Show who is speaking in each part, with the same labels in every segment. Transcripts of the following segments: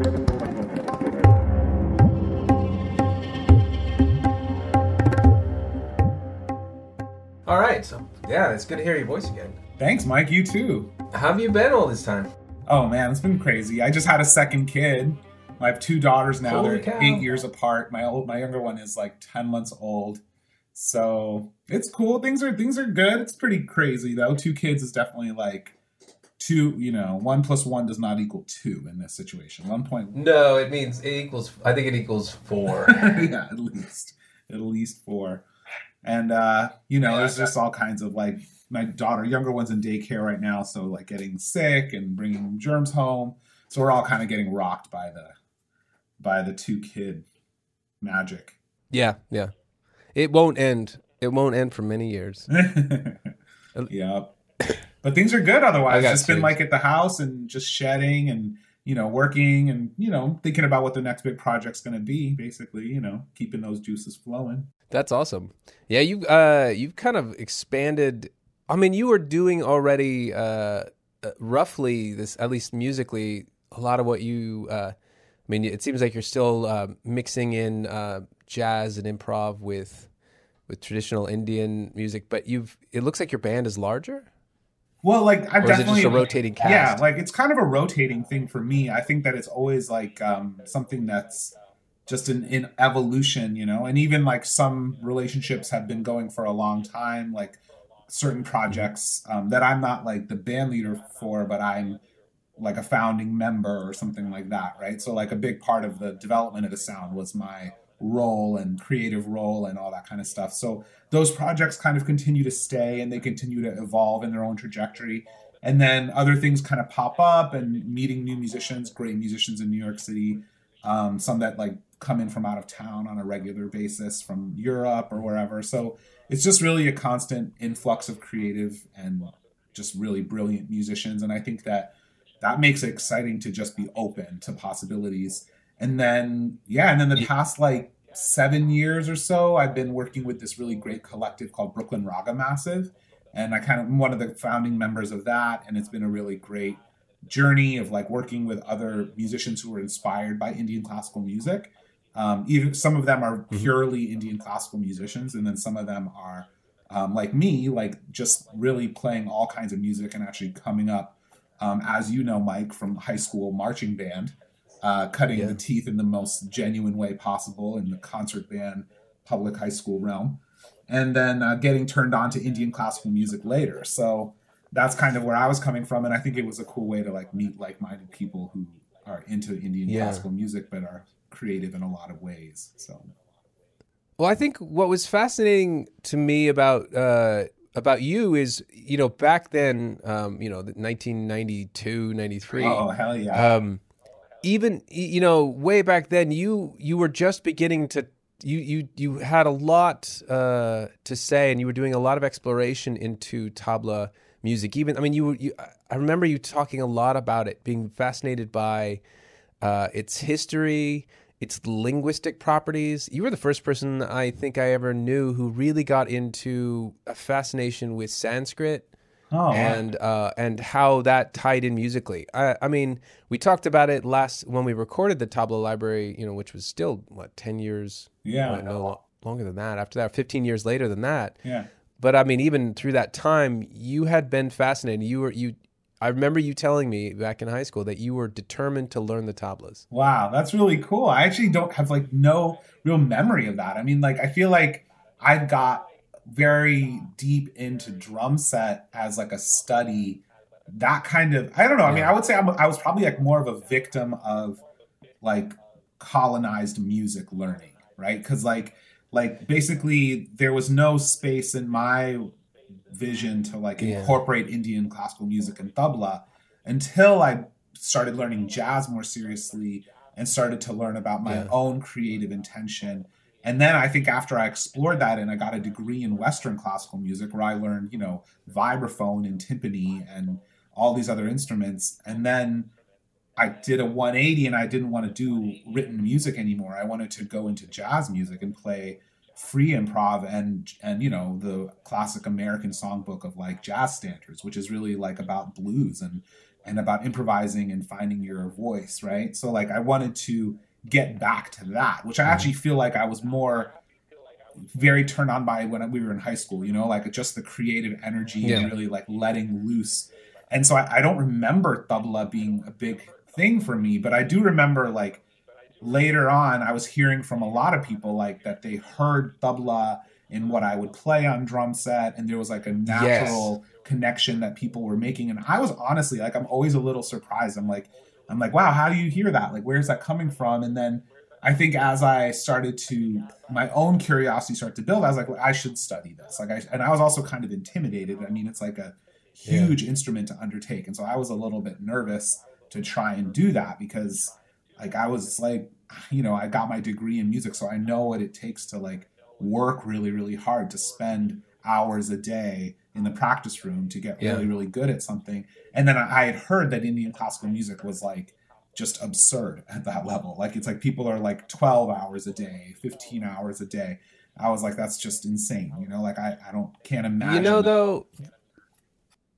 Speaker 1: All right, so yeah, it's good to hear your voice again.
Speaker 2: Thanks, Mike. You too.
Speaker 1: How have you been all this time?
Speaker 2: Oh man, it's been crazy. I just had a second kid. I have two daughters now.
Speaker 1: Holy
Speaker 2: They're
Speaker 1: cow.
Speaker 2: eight years apart. My old, my younger one is like ten months old. So it's cool. Things are things are good. It's pretty crazy though. Two kids is definitely like two. You know, one plus one does not equal two in this situation. One point.
Speaker 1: No, it means it equals. I think it equals four.
Speaker 2: yeah, at least at least four. And uh, you know,
Speaker 1: Yeah,
Speaker 2: there's just all kinds of like my daughter, younger one's in daycare right now, so like getting sick and bringing germs home. So we're all kind of getting rocked by the by the two kid magic.
Speaker 3: Yeah, yeah. It won't end. It won't end for many years.
Speaker 2: yeah. But things are good otherwise. It's been like at the house and just shedding and you know, working and you know, thinking about what the next big project's gonna be, basically, you know, keeping those juices flowing.
Speaker 3: That's awesome. Yeah, you uh you've kind of expanded. I mean, you were doing already uh, uh roughly this at least musically a lot of what you uh I mean, it seems like you're still uh, mixing in uh jazz and improv with with traditional Indian music, but you've it looks like your band is larger.
Speaker 2: Well, like I've
Speaker 3: Or is it just
Speaker 2: definitely
Speaker 3: a rotating cast?
Speaker 2: Yeah, like it's kind of a rotating thing for me. I think that it's always like um, something that's just in, in evolution, you know. And even like some relationships have been going for a long time, like certain projects um, that I'm not like the band leader for, but I'm like a founding member or something like that, right? So like a big part of the development of the sound was my role and creative role and all that kind of stuff. So those projects kind of continue to stay and they continue to evolve in their own trajectory. And then other things kind of pop up and meeting new musicians, great musicians in New York City, um, some that like come in from out of town on a regular basis from Europe or wherever. So it's just really a constant influx of creative and just really brilliant musicians. And I think that that makes it exciting to just be open to possibilities. And then, yeah, and then the past like seven years or so, I've been working with this really great collective called Brooklyn Raga Massive. And I kind of, I'm one of the founding members of that. And it's been a really great journey of like working with other musicians who were inspired by Indian classical music. Um, even some of them are purely Indian classical musicians, and then some of them are um, like me, like just really playing all kinds of music and actually coming up, um, as you know, Mike, from high school marching band, uh, cutting
Speaker 3: Yeah.
Speaker 2: the teeth in the most genuine way possible in the concert band public high school realm, and then uh, getting turned on to Indian classical music later. So that's kind of where I was coming from, and I think it was a cool way to like meet like-minded people who are into Indian
Speaker 3: Yeah.
Speaker 2: classical music but are creative in a lot of ways. So
Speaker 3: Well, I think what was fascinating to me about uh, about you is, you know, back then, um, you know, the 1992, 93.
Speaker 2: oh hell yeah,
Speaker 3: um even you know way back then you you were just beginning to you you you had a lot uh to say and you were doing a lot of exploration into tabla music. Even i mean you were you i remember you talking a lot about it being fascinated by uh its history its linguistic properties. You were the first person i think i ever knew who really got into a fascination with sanskrit
Speaker 2: oh
Speaker 3: and uh, and how that tied in musically. I, I mean, we talked about it last when we recorded the Tabla Library, you know, which was still what ten years,
Speaker 2: yeah,
Speaker 3: no longer than that. After that, fifteen years later than that.
Speaker 2: yeah.
Speaker 3: But I mean, even through that time, you had been fascinated. You were you. I remember you telling me back in high school that you were determined to learn the tablas.
Speaker 2: Wow, that's really cool. I actually don't have like no real memory of that. I mean, like I feel like I've got very deep into drum set as like a study. That kind of I don't know. I mean, I would say I'm, I was probably like more of a victim of like colonized music learning, right? Because like like basically there was no space in my vision to like
Speaker 3: Yeah.
Speaker 2: incorporate Indian classical music and tabla until I started learning jazz more seriously and started to learn about my
Speaker 3: Yeah.
Speaker 2: own creative intention. And then I think after I explored that and I got a degree in Western classical music where I learned, you know, vibraphone and timpani and all these other instruments. And then I did a 180 and I didn't want to do written music anymore. I wanted to go into jazz music and play free improv and and you know the classic American songbook of like jazz standards, which is really like about blues and and about improvising and finding your voice, right? So like I wanted to get back to that, which I
Speaker 3: Mm-hmm.
Speaker 2: actually feel like I was more very turned on by when we were in high school, you know, like just the creative energy
Speaker 3: Yeah.
Speaker 2: and really like letting loose. And so I, I don't remember tabla being a big thing for me, but I do remember like later on, I was hearing from a lot of people like that they heard tabla in what I would play on drum set, and there was like a natural connection that people were making. And I was honestly like, I'm always a little surprised. I'm like, I'm like, wow, how do you hear that? Like, where's that coming from? And then I think as I started to my own curiosity start to build, I was like, well, I should study this. Like, I and I was also kind of intimidated. I mean, it's like a huge instrument to undertake, and so I was a little bit nervous to try and do that because, like, I was like, you know, I got my degree in music, so I know what it takes to like work really, really hard to spend hours a day in the practice room to get
Speaker 3: Yeah.
Speaker 2: really, really good at something. And then I I had heard that Indian classical music was like just absurd at that level. Like it's like people are like 12 hours a day, 15 hours a day. I was like, that's just insane. You know, like I, I don't can't imagine.
Speaker 3: You know, though,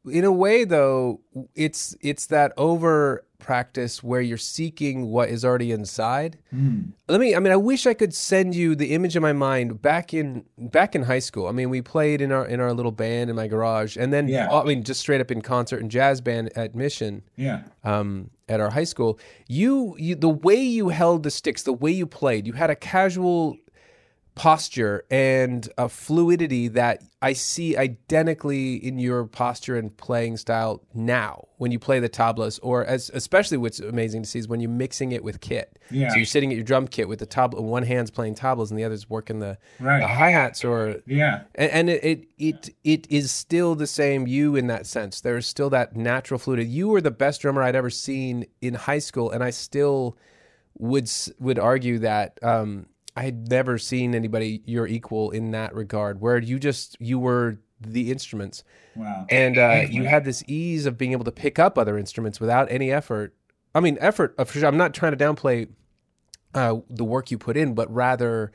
Speaker 3: in a way, though, it's it's that over practice where you're seeking what is already inside.
Speaker 2: Mm,
Speaker 3: Let me. I mean, I wish I could send you the image in my mind back in back in high school. I mean, we played in our in our little band in my garage, and then
Speaker 2: Yeah.
Speaker 3: I mean, just straight up in concert and jazz band at Mission
Speaker 2: yeah.
Speaker 3: um, at our high school. You, you, the way you held the sticks, the way you played, you had a casual posture and a fluidity that I see identically in your posture and playing style now when you play the tablas, or as especially what's amazing to see is when you're mixing it with kit.
Speaker 2: Yeah.
Speaker 3: So you're sitting at your drum kit with the tabla, one hand's playing tablas and the other's working the,
Speaker 2: Right.
Speaker 3: the hi hats or
Speaker 2: Yeah.
Speaker 3: and, and it, it it it is still the same you in that sense. There is still that natural fluidity. You were the best drummer I'd ever seen in high school, and I still would would argue that um, I had never seen anybody your equal in that regard. Where you just you were the instruments,
Speaker 2: Wow.
Speaker 3: and uh, you had this ease of being able to pick up other instruments without any effort. I mean, effort. uh, sure. I'm not trying to downplay uh, the work you put in, but rather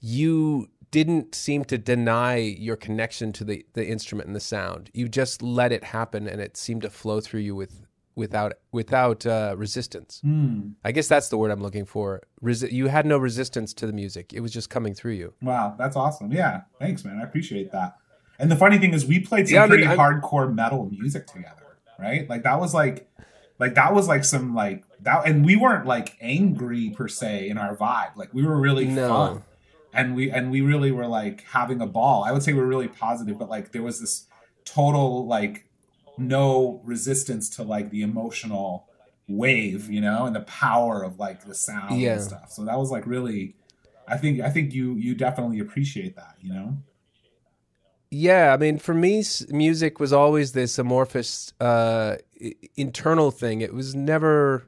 Speaker 3: you didn't seem to deny your connection to the, the instrument and the sound. You just let it happen, and it seemed to flow through you with without without uh, resistance.
Speaker 2: Hmm.
Speaker 3: I guess that's the word I'm looking for. Resi- you had no resistance to the music; it was just coming through you.
Speaker 2: Wow. That's awesome. Yeah. Thanks, man. I appreciate that. And the funny thing is, we played some
Speaker 3: Yeah, I mean,
Speaker 2: pretty
Speaker 3: I'm-
Speaker 2: hardcore metal music together, right? Like that was like, like that was like some like that, and we weren't like angry per se in our vibe. Like we were really
Speaker 3: No.
Speaker 2: fun, and we and we really were like having a ball. I would say we were really positive, but like there was this total like no resistance to like the emotional wave, you know, and the power of like the sound
Speaker 3: Yeah.
Speaker 2: and stuff. So that was like really. I think I think you you definitely appreciate that, you know.
Speaker 3: Yeah, I mean, for me, music was always this amorphous uh, internal thing. It was never,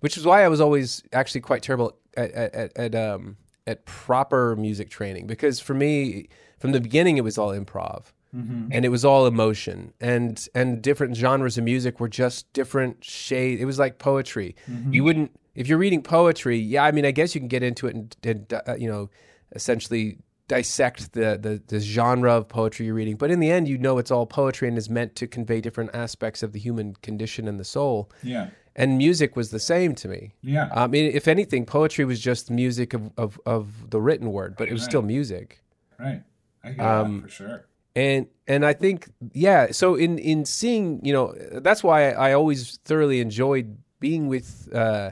Speaker 3: which is why I was always actually quite terrible at at, at, at um at proper music training because for me, from the beginning, it was all improv and it was all emotion and and different genres of music were just different shade. It was like poetry. You wouldn't if you're reading poetry. Yeah, I mean, I guess you can get into it and, and uh, you know, essentially dissect the, the the genre of poetry you're reading. But in the end, you know it's all poetry and is meant to convey different aspects of the human condition and the soul.
Speaker 2: Yeah.
Speaker 3: And music was the same to me.
Speaker 2: Yeah.
Speaker 3: I mean, if anything, poetry was just music of, of, of the written word, but it was
Speaker 2: Right.
Speaker 3: still music.
Speaker 2: Right. I hear
Speaker 3: Um,
Speaker 2: that for sure.
Speaker 3: And and I think yeah. So in in seeing you know that's why I, always thoroughly enjoyed being with uh,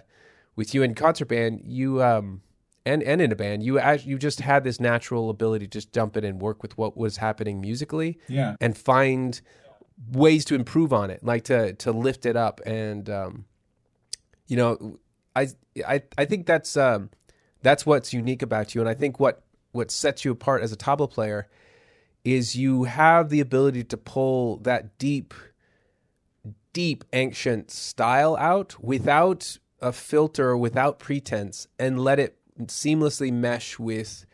Speaker 3: with you in concert band. You um and and in a band you you just had this natural ability to just jump in and work with what was happening musically
Speaker 2: Yeah.
Speaker 3: and find ways to improve on it, like to to lift it up. And um, you know, I I I think that's um, that's what's unique about you, and I think what what sets you apart as a tabla player is you have the ability to pull that deep, deep ancient style out without a filter, without pretense, and let it seamlessly mesh with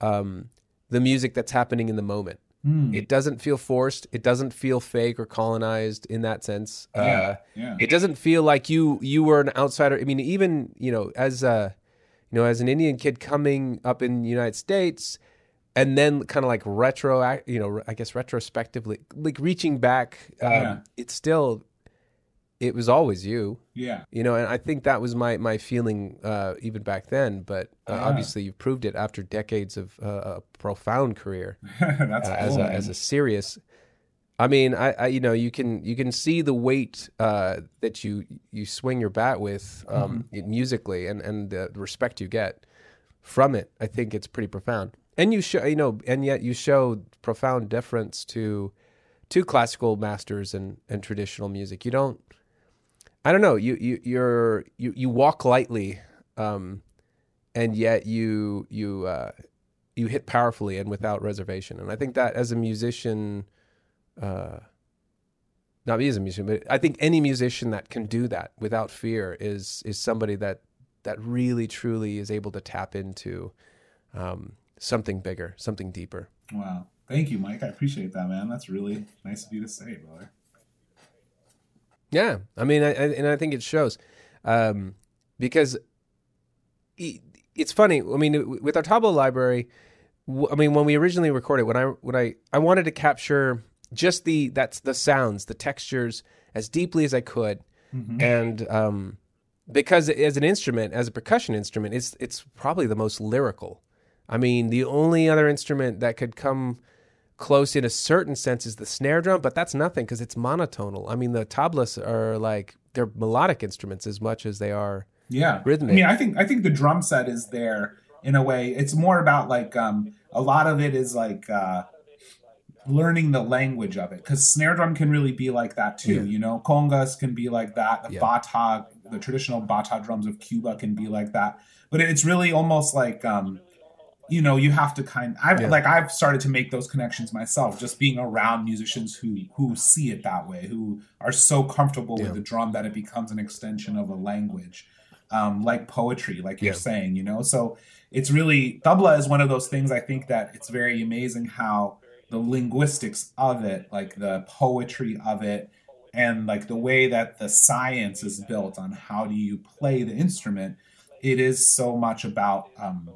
Speaker 3: um, the music that's happening in the moment.
Speaker 2: Hmm.
Speaker 3: It doesn't feel forced. It doesn't feel fake or colonized in that sense.
Speaker 2: yeah.
Speaker 3: Uh,
Speaker 2: yeah.
Speaker 3: it doesn't feel like you you were an outsider. I mean, even you know, as a you know, as an Indian kid coming up in the United States, and then kind of like retro, you know, I guess retrospectively, like reaching back, um,
Speaker 2: Yeah.
Speaker 3: it's still it was always you.
Speaker 2: Yeah.
Speaker 3: You know, and I think that was my my feeling uh, even back then. But uh,
Speaker 2: Yeah.
Speaker 3: obviously, you've proved it after decades of uh, a profound career
Speaker 2: That's
Speaker 3: uh,
Speaker 2: cool,
Speaker 3: as a
Speaker 2: man.
Speaker 3: as a serious. I mean, I, I you know you can you can see the weight uh, that you you swing your bat with um,
Speaker 2: Mm-hmm.
Speaker 3: musically and and the respect you get from it. I think it's pretty profound. And you show you know, and yet you show profound deference to to classical masters and and traditional music. You don't. I don't know. You you you're you you walk lightly, um, and yet you you uh, you hit powerfully and without reservation. And I think that as a musician, uh, not me as a musician, but I think any musician that can do that without fear is is somebody that that really truly is able to tap into um, something bigger, something deeper.
Speaker 2: Wow. Thank you, Mike. I appreciate that, man. That's really nice of you to say, brother.
Speaker 3: Yeah, I mean, I, I, and I think it shows um, because it, it's funny. I mean, with our tabla library, I mean, when we originally recorded, when I when I I wanted to capture just the that's the sounds, the textures as deeply as I could, and um, because as an instrument, as a percussion instrument, it's it's probably the most lyrical. I mean, the only other instrument that could come close in a certain sense is the snare drum, but that's nothing because it's monotonal. I mean, the tablas are like they're melodic instruments as much as they are.
Speaker 2: Yeah.
Speaker 3: Rhythmic.
Speaker 2: I mean, I think I think the drum set is there in a way. It's more about like um a lot of it is like uh learning the language of it because snare drum can really be like that too.
Speaker 3: Yeah.
Speaker 2: You know, congas can be like that. The
Speaker 3: Yeah.
Speaker 2: bata, the traditional bata drums of Cuba can be like that. But it's really almost like um you know you have to kind I've
Speaker 3: Yeah.
Speaker 2: like I've started to make those connections myself just being around musicians who who see it that way who are so comfortable
Speaker 3: Yeah.
Speaker 2: with the drum that it becomes an extension of a language um, like poetry like you're
Speaker 3: Yeah.
Speaker 2: saying you know so it's really tabla is one of those things I think that it's very amazing how the linguistics of it like the poetry of it and like the way that the science is built on how do you play the instrument it is so much about um,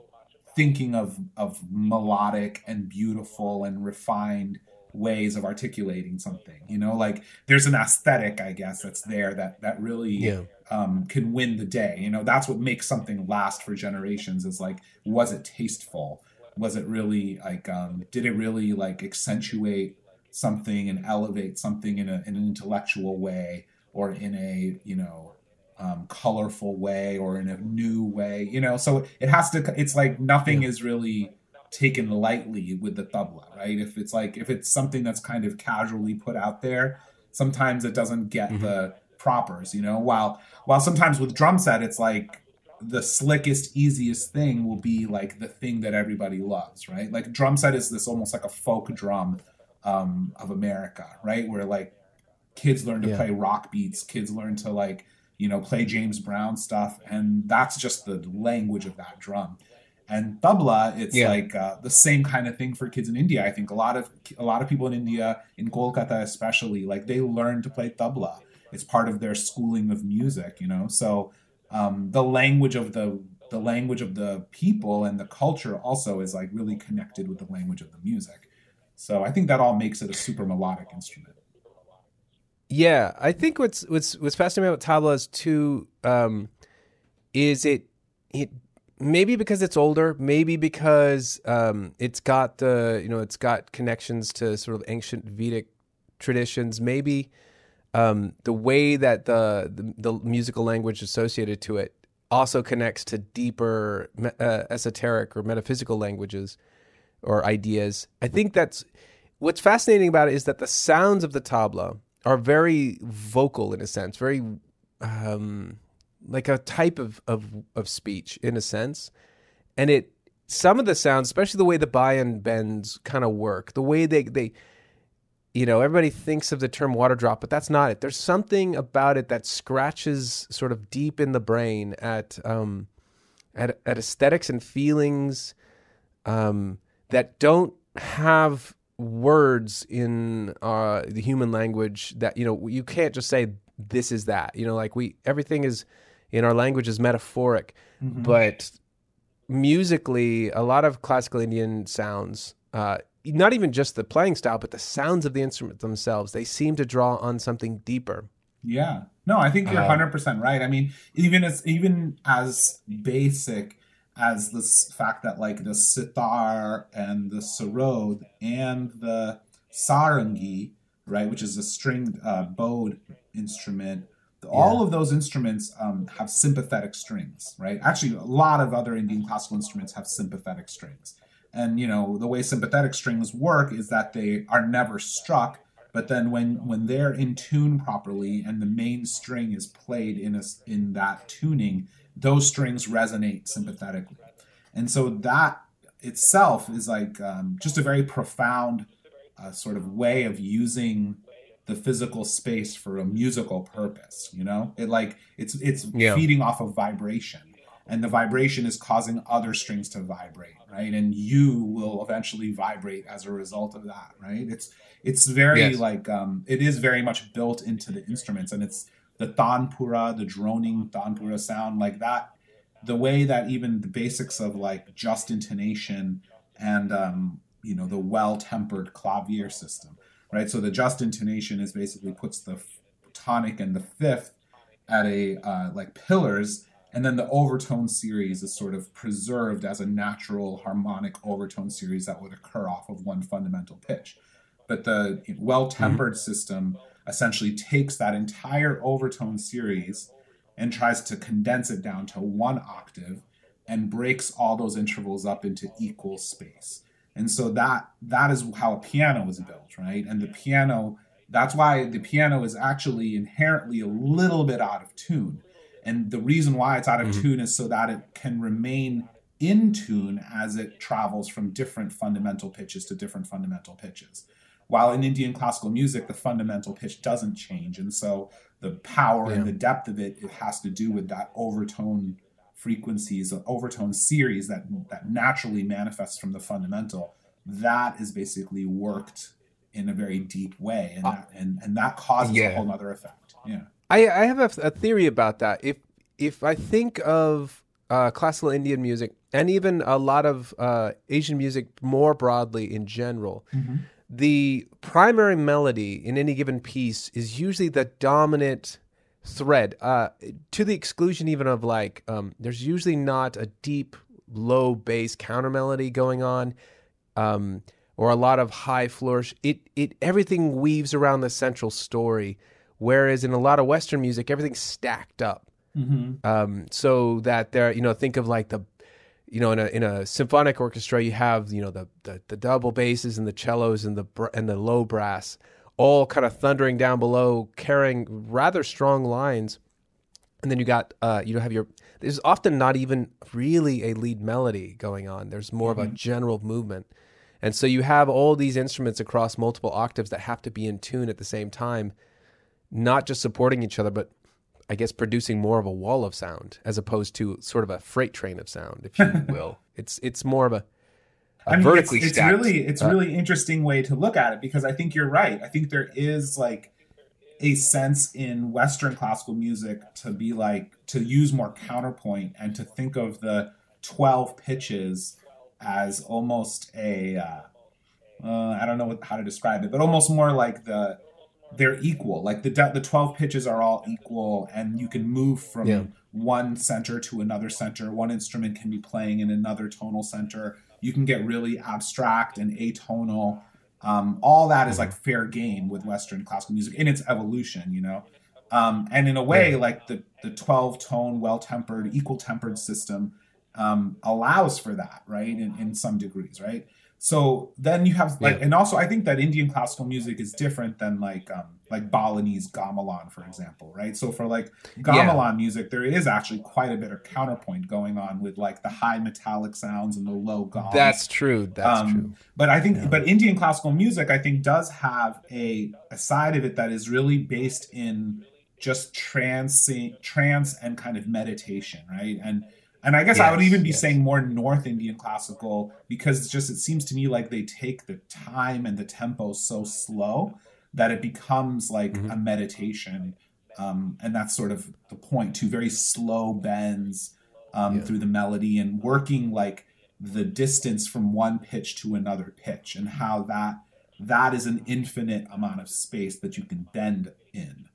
Speaker 2: thinking of of melodic and beautiful and refined ways of articulating something you know? Like there's an aesthetic i guess that's there that that really
Speaker 3: Yeah.
Speaker 2: um, can win the day you know? That's what makes something last for generations is like was it tasteful? Was it really like um, did it really like accentuate something and elevate something in, a, in an intellectual way or in a you know um, colorful way or in a new way you know? So it has to it's like nothing is really taken lightly with the tabla right? If it's like if it's something that's kind of casually put out there sometimes it doesn't get
Speaker 3: Mhm.
Speaker 2: the propers you know? While while sometimes with drum set it's like the slickest easiest thing will be like the thing that everybody loves right? Like drum set is this almost like a folk drum um, of america right? Where like kids learn to
Speaker 3: Yeah.
Speaker 2: play rock beats kids learn to like you know play james brown stuff and that's just the language of that drum. And tabla it's
Speaker 3: Yeah.
Speaker 2: like uh, the same kind of thing for kids in india. I think a lot of a lot of people in india in kolkata especially like they learn to play tabla it's part of their schooling of music you know? So um, the language of the the language of the people and the culture also is like really connected with the language of the music. So i think that all makes it a super melodic instrument
Speaker 3: Yeah, I think what's what's what's fascinating about tablas too um, is it it maybe because it's older, maybe because um, it's got the you know it's got connections to sort of ancient Vedic traditions. Maybe um, the way that the, the the musical language associated to it also connects to deeper uh, esoteric or metaphysical languages or ideas. I think that's what's fascinating about it is that the sounds of the tabla are very vocal in a sense, very um, like a type of, of of speech in a sense, and it some of the sounds, especially the way the bayan bends kind of work, the way they they you know everybody thinks of the term water drop, but that's not it. There's something about it that scratches sort of deep in the brain at um, at at aesthetics and feelings um, that don't have words in uh, the human language that you know you can't just say this is that you know like we everything is in our language is metaphoric but musically a lot of classical indian sounds uh, not even just the playing style but the sounds of the instrument themselves they seem to draw on something deeper.
Speaker 2: Yeah, No, I think you're
Speaker 3: Um,
Speaker 2: 100% right. I mean, even as even as basic as this fact that like the sitar and the sarod and the sarangi, right, which is a stringed uh, bowed instrument, all of those instruments um, have sympathetic strings, right? Actually, a lot of other Indian classical instruments have sympathetic strings. And you know the way sympathetic strings work is that they are never struck, but then when when they're in tune properly and the main string is played in a, in that tuning, those strings resonate sympathetically, and so that itself is like um, just a very profound uh, sort of way of using the physical space for a musical purpose. You know, it like it's it's
Speaker 3: Yeah.
Speaker 2: feeding off of vibration, and the vibration is causing other strings to vibrate, right? And you will eventually vibrate as a result of that, right? It's it's very
Speaker 3: Yes.
Speaker 2: like um, it is very much built into the instruments, and it's the tanpura, the droning tanpura sound, like that. The way that even the basics of like just intonation and um, you know the well-tempered clavier system, right? So the just intonation is basically puts the tonic and the fifth at a uh, like pillars, and then the overtone series is sort of preserved as a natural harmonic overtone series that would occur off of one fundamental pitch. But the well-tempered mm-hmm. system essentially takes that entire overtone series and tries to condense it down to one octave and breaks all those intervals up into equal space. And so that that is how a piano is built, right? And the piano that's why the piano is actually inherently a little bit out of tune. And the reason why it's out of
Speaker 3: Mhm.
Speaker 2: tune is so that it can remain in tune as it travels from different fundamental pitches to different fundamental pitches. While in Indian classical music, the fundamental pitch doesn't change. And so the power
Speaker 3: Yeah.
Speaker 2: and the depth of it, it has to do with that overtone frequencies, the overtone series that that naturally manifests from the fundamental. That is basically worked in a very deep way, and that, and, and that causes
Speaker 3: Yeah.
Speaker 2: a whole other effect. Yeah.
Speaker 3: I, I have a, a theory about that. If if I think of uh, classical Indian music and even a lot of uh, Asian music more broadly in general, the primary melody in any given piece is usually the dominant thread, uh, to the exclusion even of like um, there's usually not a deep low bass counter melody going on. Um, or a lot of high flourish. It it everything weaves around the central story, whereas in a lot of Western music, everything's stacked up.
Speaker 2: Mm-hmm.
Speaker 3: Um, so that there, you know, think of like the, you know, in a in a symphonic orchestra, you have you know the the, the double basses and the cellos and the br- and the low brass, all kind of thundering down below, carrying rather strong lines, and then you got uh, you have your. There's often not even really a lead melody going on. There's more of a general movement. And so you have all these instruments across multiple octaves that have to be in tune at the same time, not just supporting each other, but I guess producing more of a wall of sound as opposed to sort of a freight train of sound, if you will. it's it's more of a, a
Speaker 2: I mean,
Speaker 3: vertically
Speaker 2: it's, it's
Speaker 3: stacked.
Speaker 2: really it's
Speaker 3: uh,
Speaker 2: really interesting way to look at it because I think you're right. I think there is like a sense in Western classical music to be like to use more counterpoint and to think of the twelve pitches as almost a uh, uh, I don't know what, how to describe it, but almost more like the they're equal. Like the the twelve pitches are all equal, and you can move from
Speaker 3: Yeah.
Speaker 2: one center to another center. One instrument can be playing in another tonal center. You can get really abstract and atonal. Um, all that is like fair game with Western classical music in its evolution, you know. Um, and in a way, like the the twelve tone, well tempered, equal tempered system um, allows for that, right? In, in some degrees, right? So then you have like,
Speaker 3: Yeah.
Speaker 2: and also I think that Indian classical music is different than like um, like Balinese gamelan, for example, right? So for like gamelan music, there is actually quite a bit of counterpoint going on with like the high metallic sounds and the low gongs.
Speaker 3: That's true. That's
Speaker 2: Um,
Speaker 3: true.
Speaker 2: But I think, but Indian classical music, I think, does have a, a side of it that is really based in just trance, trance and kind of meditation, right? And and I guess I would even be
Speaker 3: yes.
Speaker 2: saying more North Indian classical because it's just it seems to me like they take the time and the tempo so slow that it becomes like
Speaker 3: Mhm.
Speaker 2: a meditation, um, and that's sort of the point. Two very slow bends um,
Speaker 3: Yeah.
Speaker 2: through the melody and working like the distance from one pitch to another pitch and how that that is an infinite amount of space that you can bend in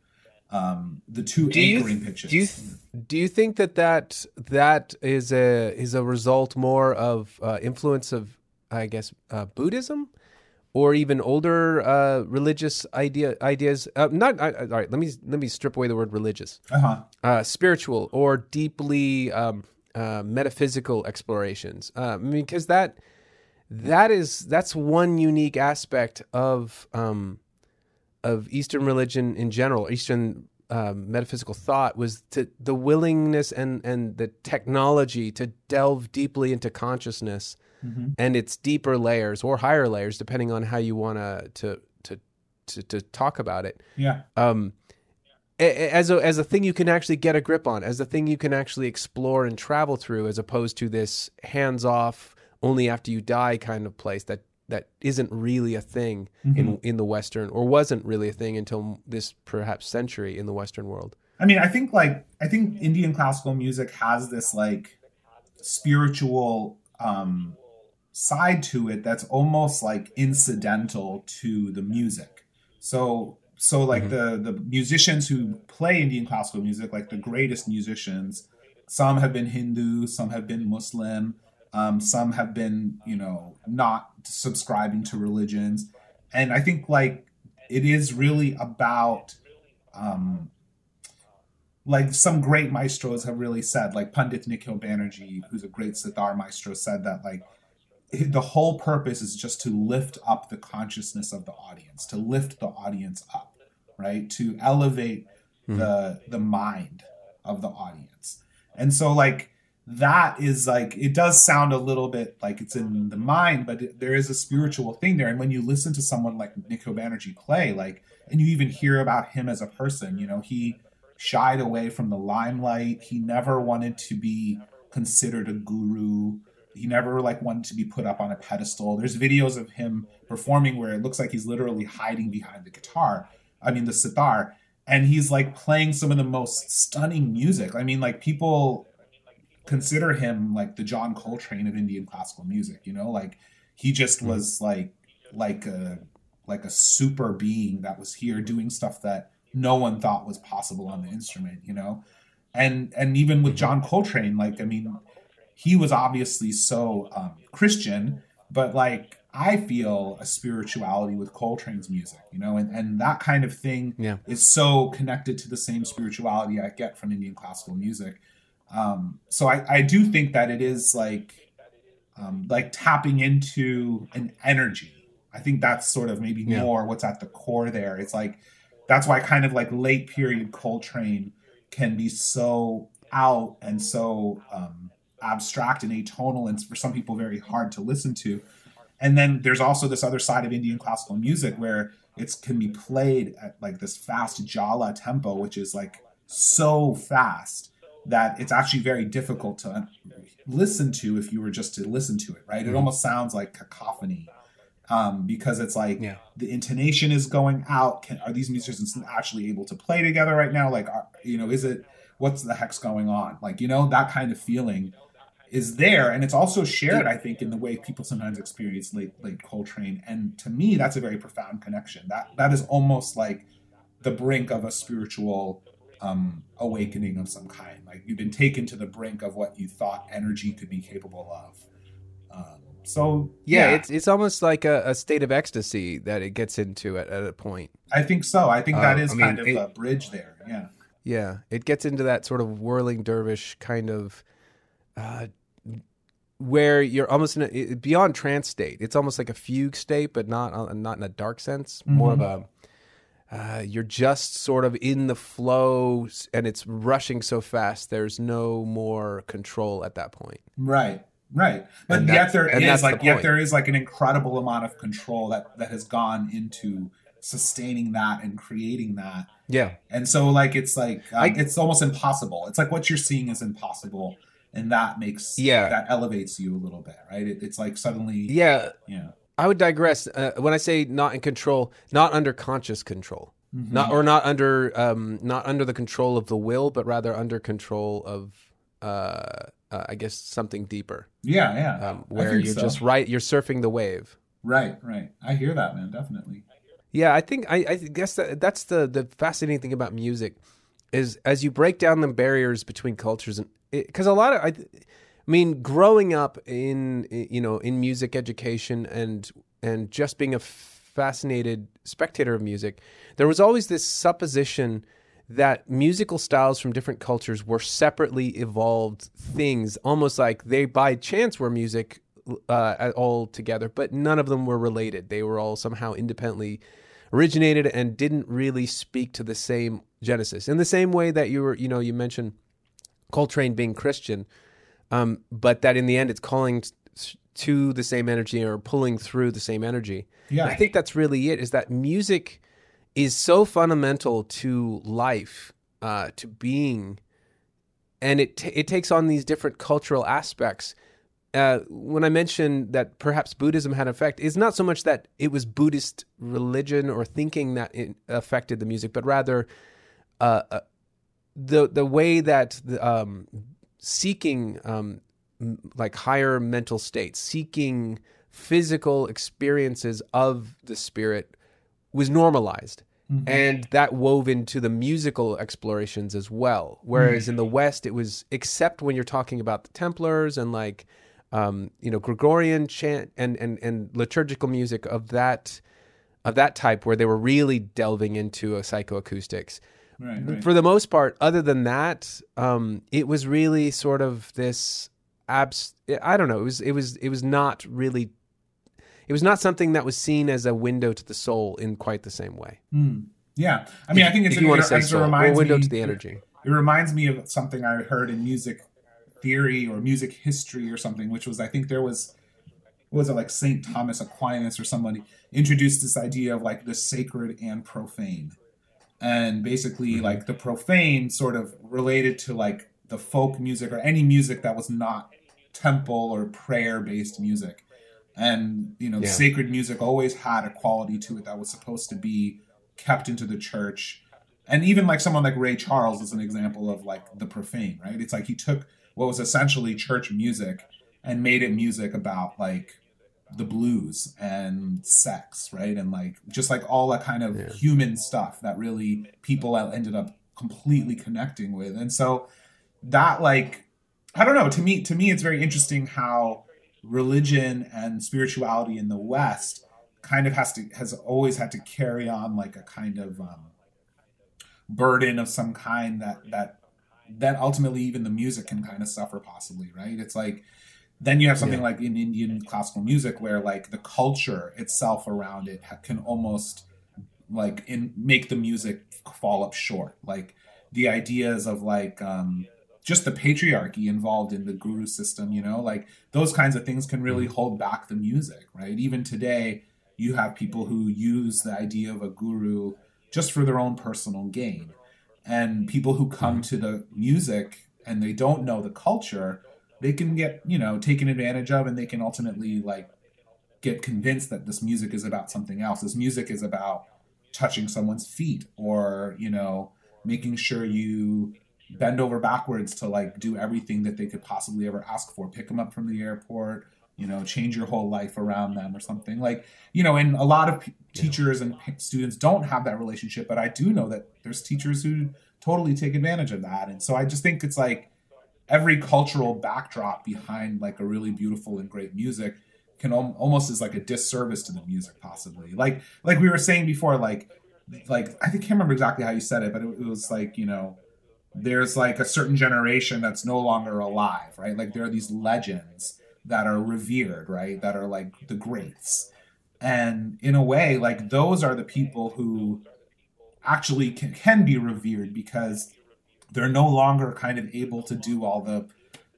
Speaker 2: um, the two
Speaker 3: Do
Speaker 2: anchoring pitches.
Speaker 3: do you th- do you think that that that is a is a result more of uh, influence of I guess uh, Buddhism or even older uh, religious idea ideas? Uh, not all right. Let me let me strip away the word religious.
Speaker 2: uh-huh.
Speaker 3: uh, spiritual or deeply um, uh, metaphysical explorations. Uh, because that that is that's one unique aspect of um, of Eastern religion in general, Eastern um, metaphysical thought was to the willingness and and the technology to delve deeply into consciousness
Speaker 2: Mhm.
Speaker 3: and its deeper layers or higher layers, depending on how you want to to to to talk about it
Speaker 2: Yeah.
Speaker 3: um, as a as a thing you can actually get a grip on, as a thing you can actually explore and travel through, as opposed to this hands off, only after you die kind of place that that isn't really a thing in in the Western or wasn't really a thing until this perhaps century in the Western world.
Speaker 2: I mean, I think like I think Indian classical music has this like spiritual um side to it that's almost like incidental to the music. So so like the the musicians who play Indian classical music, like the greatest musicians, some have been Hindu, some have been Muslim, um, some have been you know not subscribing to religions, and I think like it is really about um, like some great maestros have really said, like Pandit Nikhil Banerjee, who's a great sitar maestro, said that like the whole purpose is just to lift up the consciousness of the audience, to lift the audience up, right? To elevate the the mind of the audience. And so like that is like it does sound a little bit like it's in the mind, but it, there is a spiritual thing there. And when you listen to someone like Nikhil Banerjee play, like, and you even hear about him as a person, you know, he shied away from the limelight. He never wanted to be considered a guru. He never like wanted to be put up on a pedestal. There's videos of him performing where it looks like he's literally hiding behind the guitar. I mean the sitar, and he's like playing some of the most stunning music. I mean, like people consider him like the John Coltrane of Indian classical music. You know, like he just was like like a like a super being that was here doing stuff that no one thought was possible on the instrument. You know, and and even with John Coltrane, like I mean, he was obviously so um, Christian, but like I feel a spirituality with Coltrane's music, you know, and, and that kind of thing
Speaker 3: Yeah.
Speaker 2: is so connected to the same spirituality I get from Indian classical music. Um, so I, I do think that it is like um, like tapping into an energy. I think that's sort of maybe
Speaker 3: Yeah.
Speaker 2: more what's at the core there. It's like that's why kind of like late period Coltrane can be so out and so um, abstract and atonal and for some people very hard to listen to. And then there's also this other side of Indian classical music where it can be played at like this fast jhala tempo, which is like so fast that it's actually very difficult to listen to if you were just to listen to it, right? It almost sounds like cacophony um, because it's like
Speaker 3: Yeah.
Speaker 2: the intonation is going out. Can, are these musicians actually able to play together right now? Like, are, you know, is it what's the heck's going on? Like, you know, that kind of feeling is there, and it's also shared, I think, in the way people sometimes experience late late Coltrane. And to me, that's a very profound connection. That that is almost like the brink of a spiritual um, awakening of some kind. Like you've been taken to the brink of what you thought energy could be capable of. Um, so
Speaker 3: Yeah, it's it's almost like a, a state of ecstasy that it gets into at, at a point.
Speaker 2: I think so. I think that
Speaker 3: Uh,
Speaker 2: is
Speaker 3: I mean,
Speaker 2: kind of
Speaker 3: it-
Speaker 2: a bridge there. Yeah.
Speaker 3: Yeah, it gets into that sort of whirling dervish kind of, uh, where you're almost in a, beyond trance state. It's almost like a fugue state, but not uh, not in a dark sense. More of a, uh, you're just sort of in the flow, and it's rushing so fast. There's no more control at that point.
Speaker 2: Right. Right. But
Speaker 3: And
Speaker 2: yet
Speaker 3: there is
Speaker 2: there
Speaker 3: and
Speaker 2: is
Speaker 3: that's the
Speaker 2: like yet there is like an incredible amount of control that that has gone into sustaining that and creating that.
Speaker 3: Yeah,
Speaker 2: And so like it's like um,
Speaker 3: I-
Speaker 2: it's almost impossible. It's like what you're seeing is impossible and that makes
Speaker 3: Yeah.
Speaker 2: that elevates you a little bit, right? It, it's like suddenly
Speaker 3: yeah.
Speaker 2: yeah.
Speaker 3: I would digress. Uh, when I say not in control, not under conscious control,
Speaker 2: Mm-hmm.
Speaker 3: not or not under um, not under the control of the will, but rather under control of, uh, uh, I guess, something deeper,
Speaker 2: Yeah, yeah.
Speaker 3: um, where you're
Speaker 2: so.
Speaker 3: just right. You're surfing the wave.
Speaker 2: Right, right. I hear that, man, definitely.
Speaker 3: Yeah, I think I, I guess that that's the the fascinating thing about music is as you break down the barriers between cultures and because a lot of I, I mean growing up in you know in music education and and just being a fascinated spectator of music, there was always this supposition that musical styles from different cultures were separately evolved things, almost like they by chance were music uh, all together, but none of them were related. They were all somehow independently originated and didn't really speak to the same genesis. In the same way that you were, you know, you mentioned Coltrane being Christian, um, but that in the end it's calling to the same energy or pulling through the same energy. Yeah, and I think that's really it. Is that music is so fundamental to life, uh, to being, and it t- it takes on these different cultural aspects uh, when I mentioned that perhaps Buddhism had an effect, it's not so much that it was Buddhist religion or thinking that it affected the music, but rather uh, uh, the the way that the, um, seeking um, like higher mental states, seeking physical experiences of the spirit was normalized. Mm-hmm. And that wove into the musical explorations as well. Whereas mm-hmm. in the West, it was, except when you're talking about the Templars and like um, you know, Gregorian chant and, and, and liturgical music of that of that type, where they were really delving into a psychoacoustics. Right, right. For the most part, other than that, um, it was really sort of this abs. I don't know. It was it was it was not really. It was not something that was seen as a window to the soul in quite the same way.
Speaker 2: Mm. Yeah, I mean, if, I think it's
Speaker 3: if you want to say or window me, to the energy.
Speaker 2: It reminds me of something I heard in music theory or music history or something, which was I think there was was it like Saint Thomas Aquinas or somebody introduced this idea of like the sacred and profane. And basically mm-hmm. like the profane sort of related to like the folk music or any music that was not temple or prayer based music. And you know, yeah. sacred music always had a quality to it that was supposed to be kept into the church. And even like someone like Ray Charles is an example of like the profane, right? It's like he took what was essentially church music and made it music about like the blues and sex, right? And like just like all that kind of yeah. human stuff that really people ended up completely connecting with. And so that like I don't know, to me to me it's very interesting how religion and spirituality in the West kind of has to has always had to carry on like a kind of um, burden of some kind that that that ultimately even the music can kind of suffer possibly right it's like then you have something yeah. like in indian classical music where like the culture itself around it can almost like in make the music fall up short. Like the ideas of like um just the patriarchy involved in the guru system you know? Like those kinds of things can really mm-hmm. hold back the music right? Even today you have people who use the idea of a guru just for their own personal gain. And people who come to the music and they don't know the culture they can get you know taken advantage of and they can ultimately like get convinced that this music is about something else. This music is about touching someone's feet or you know making sure you bend over backwards to like do everything that they could possibly ever ask for. Pick them up from the airport you know change your whole life around them or something. Like you know and a lot of p- teachers and p- students don't have that relationship but i do know that there's teachers who totally take advantage of that. And so i just think it's like every cultural backdrop behind like a really beautiful and great music can al- almost is like a disservice to the music possibly like like we were saying before like like i think, can't remember exactly how you said it but it, it was like you know there's like a certain generation that's no longer alive right like there are these legends that are revered, right? That are like the greats. And in a way, like those are the people who actually can, can be revered because they're no longer kind of able to do all the,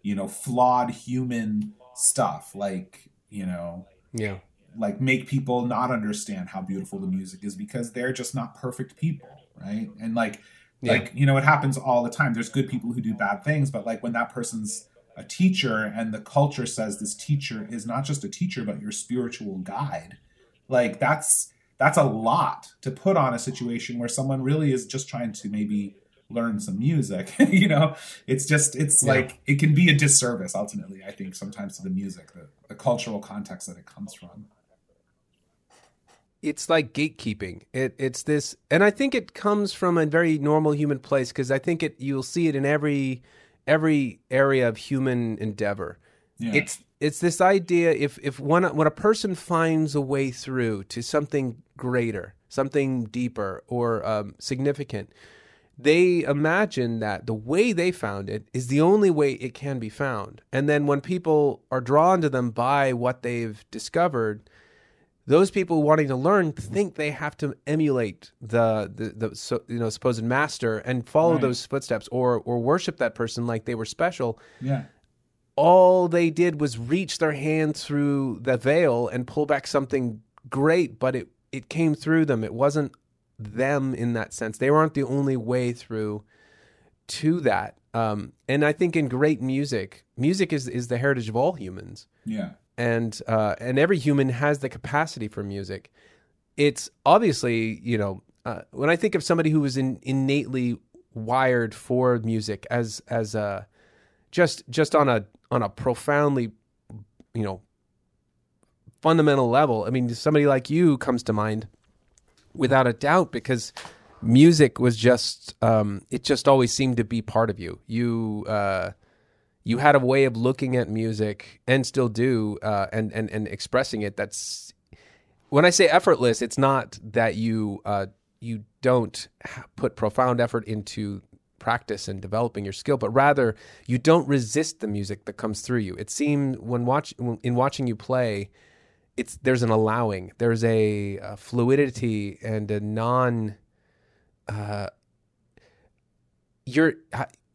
Speaker 2: you know, flawed human stuff. Like, you know,
Speaker 3: yeah.
Speaker 2: Like make people not understand how beautiful the music is because they're just not perfect people, right? And like yeah. like you know it happens all the time there's good people who do bad things but like when that person's a teacher and the culture says this teacher is not just a teacher but your spiritual guide like that's that's a lot to put on a situation where someone really is just trying to maybe learn some music you know it's just it's yeah. like it can be a disservice ultimately i think sometimes to the music the, the cultural context that it comes from
Speaker 3: it's like gatekeeping. It it's this, and I think it comes from a very normal human place because I think it you'll see it in every every area of human endeavor.
Speaker 2: Yeah.
Speaker 3: It's it's this idea if if one when a person finds a way through to something greater, something deeper or um, significant, they imagine that the way they found it is the only way it can be found. And then when people are drawn to them by what they've discovered, those people wanting to learn think they have to emulate the the, the so, you know supposed master and follow
Speaker 2: Right.
Speaker 3: those footsteps or or worship that person like they were special
Speaker 2: yeah.
Speaker 3: all they did was reach their hand through the veil and pull back something great, but it it came through them. It wasn't them in that sense. They weren't the only way through to that. Um, and I think in great music, music is is the heritage of all humans
Speaker 2: Yeah.
Speaker 3: and uh, and every human has the capacity for music. It's obviously you know uh, when I think of somebody who was in, innately wired for music as as a just just on a on a profoundly you know fundamental level. I mean, somebody like you comes to mind without a doubt because music was just um, it just always seemed to be part of you. You uh, you had a way of looking at music and still do uh, and and and expressing it. That's when I say effortless. It's not that you uh, you don't put profound effort into practice and developing your skill, but rather you don't resist the music that comes through you. It seemed when watch in watching you play, it's there's an allowing, there's a, a fluidity and a non. Uh, you're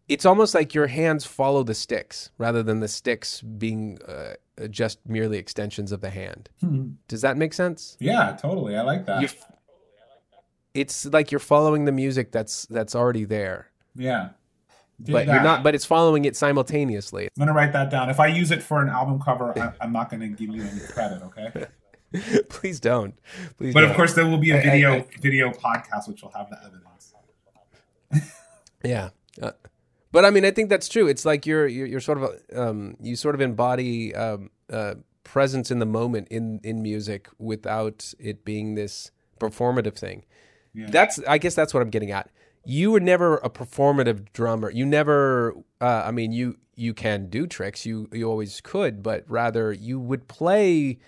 Speaker 3: it's almost like your hands follow the sticks rather than the sticks being uh, just merely extensions of the hand. Does that make sense?
Speaker 2: Yeah, totally. I like that.
Speaker 3: You it's like you're following the music that's that's already there,
Speaker 2: yeah.
Speaker 3: But
Speaker 2: that.
Speaker 3: you're not. But it's following it simultaneously.
Speaker 2: I'm gonna write that down. If I use it for an album cover, I, I'm not gonna give you any credit. Okay.
Speaker 3: Please don't. Please.
Speaker 2: But
Speaker 3: don't.
Speaker 2: of course, there will be a video
Speaker 3: I-
Speaker 2: video podcast which will have the evidence.
Speaker 3: Yeah. Uh, but I mean, I think that's true. It's like you're you're, you're sort of um, you sort of embody um, uh, presence in the moment in in music without it being this performative thing.
Speaker 2: Yeah.
Speaker 3: That's I guess that's what I'm getting at. You were never a performative drummer. You never. Uh, I mean, you you can do tricks. You you always could, but rather you would play,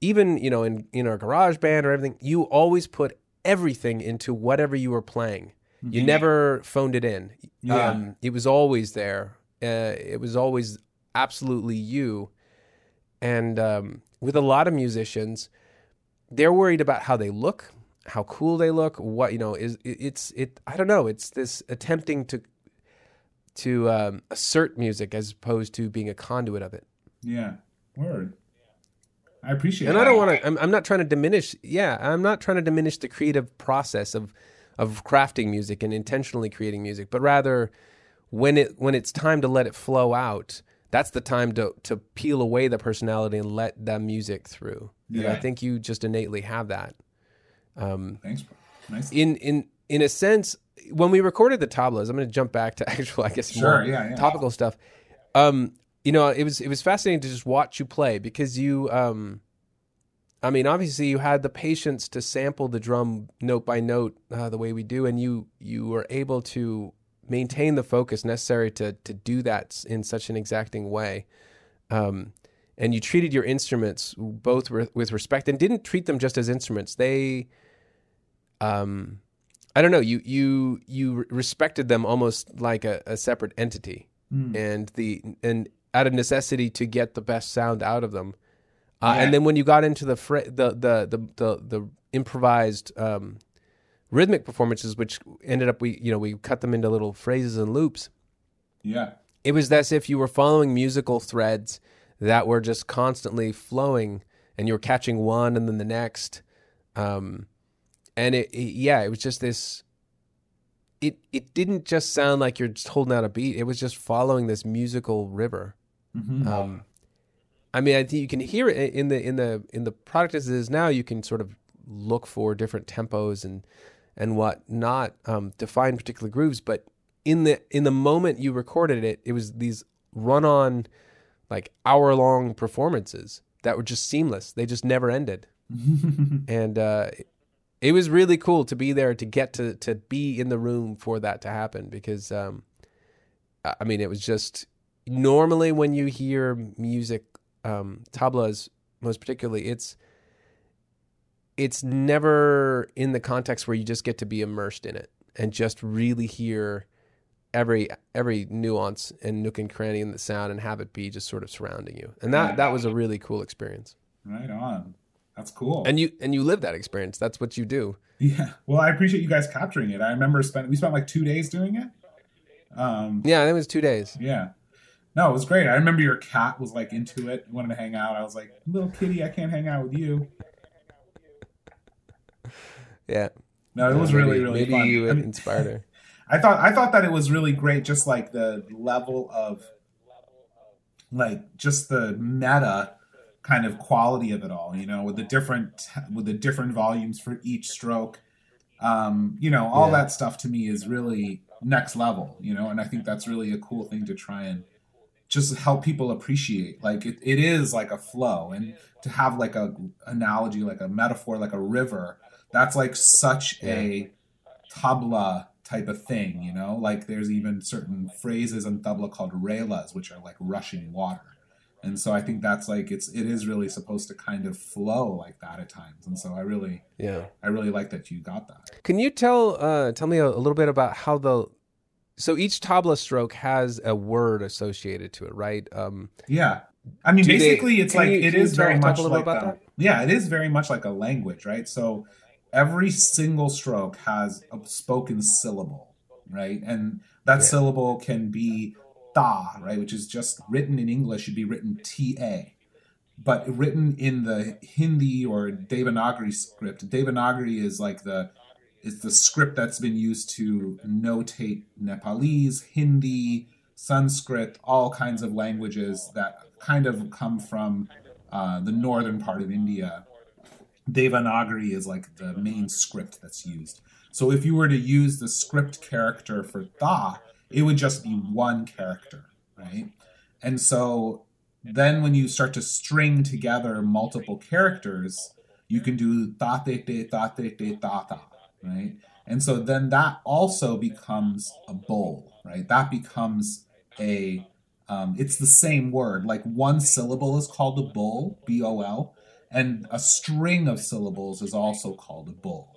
Speaker 3: even you know in in our garage band or everything. You always put everything into whatever you were playing. You never phoned it in.
Speaker 2: Yeah.
Speaker 3: Um, it was always there. Uh, it was always absolutely you. And um, with a lot of musicians, they're worried about how they look, how cool they look. What you know is it, it's it. I don't know. It's this attempting to to um, assert music as opposed to being a conduit of it.
Speaker 2: Yeah. Word. I appreciate. That.
Speaker 3: And
Speaker 2: that.
Speaker 3: I don't want to. I'm, I'm not trying to diminish. Yeah, I'm not trying to diminish the creative process of of crafting music and intentionally creating music, but rather when it when it's time to let it flow out, that's the time to to peel away the personality and let that music through. And I think you just innately have that. Um,
Speaker 2: Thanks. Nice.
Speaker 3: in in in a sense, when we recorded the tablas, I'm going to jump back to actual, I guess,
Speaker 2: Sure,
Speaker 3: more
Speaker 2: yeah, yeah.
Speaker 3: topical stuff. Um, you know, it was it was fascinating to just watch you play because you, um, I mean, obviously you had the patience to sample the drum note by note uh, the way we do, and you you were able to maintain the focus necessary to to do that in such an exacting way. Um, and you treated your instruments both with, with respect and didn't treat them just as instruments. They um i don't know you you you respected them almost like a, a separate entity. And the and out of necessity to get the best sound out of them. Uh,
Speaker 2: Yeah.
Speaker 3: and then when you got into the fr- the, the the the the improvised um rhythmic performances which ended up we you know we cut them into little phrases and loops.
Speaker 2: Yeah.
Speaker 3: it was as if you were following musical threads that were just constantly flowing and you were catching one and then the next. Um, and it, it yeah it was just this it it didn't just sound like you're just holding out a beat it was just following this musical river
Speaker 2: Mhm.
Speaker 3: um, I mean, I think you can hear it in the in the in the product as it is now. You can sort of look for different tempos and and what not um, to find particular grooves. But in the in the moment you recorded it, it was these run on like hour long performances that were just seamless. They just never ended, and uh, it was really cool to be there to get to to be in the room for that to happen because um, I mean it was just normally when you hear music um, tablas most particularly it's it's never in the context where you just get to be immersed in it and just really hear every every nuance and nook and cranny in the sound and have it be just sort of surrounding you and that that was a really cool experience
Speaker 2: Right on. That's cool.
Speaker 3: and you and you live that experience that's what you do
Speaker 2: yeah. Well, I appreciate you guys capturing it. I remember spent we spent like two days doing it. Um,
Speaker 3: yeah it was two days
Speaker 2: yeah. No, it was great. I remember your cat was like into it, wanted to hang out. I was like, little kitty, I can't hang out with you.
Speaker 3: yeah
Speaker 2: No, it was
Speaker 3: Maybe-
Speaker 2: really, really
Speaker 3: maybe
Speaker 2: fun.
Speaker 3: you
Speaker 2: I mean,
Speaker 3: inspired her
Speaker 2: I thought I thought that it was really great, just like the level of like just the meta kind of quality of it all, you know, with the different with the different volumes for each stroke. Um, you know, all
Speaker 3: Yeah.
Speaker 2: that stuff to me is really next level, you know, and I think that's really a cool thing to try and just help people appreciate. Like it, it is like a flow and to have like a analogy, like a metaphor, like a river, that's like such a tabla type of thing, you know? Like there's even certain phrases in tabla called relas, which are like rushing water. And so I think that's like it's it is really supposed to kind of flow like that at times. And so I really
Speaker 3: yeah
Speaker 2: I really like that you got that.
Speaker 3: Can you tell uh, tell me a, a little bit about how the so each tabla stroke has a word associated to it, right? Um,
Speaker 2: Yeah. I mean,
Speaker 3: Do they-
Speaker 2: basically, it's like
Speaker 3: you-
Speaker 2: it is very much
Speaker 3: a
Speaker 2: like
Speaker 3: about
Speaker 2: a-
Speaker 3: that?
Speaker 2: yeah, it is very much like a language, right? So every single stroke has a spoken syllable, right? And that
Speaker 3: Yeah.
Speaker 2: syllable can be ta, right, which is just written in English should be written ta, but written in the Hindi or Devanagari script. Devanagari is like the is the script that's been used to notate Nepalese, Hindi, Sanskrit, all kinds of languages that kind of come from uh, the northern part of India. Devanagari is like the main script that's used. So if you were to use the script character for da, it would just be one character, right? And so then when you start to string together multiple characters, you can do ta te te ta te te ta ta, right? And so then that also becomes a bol, right? That becomes a um, it's the same word. Like one syllable is called a bol, B O L, and a string of syllables is also called a bol.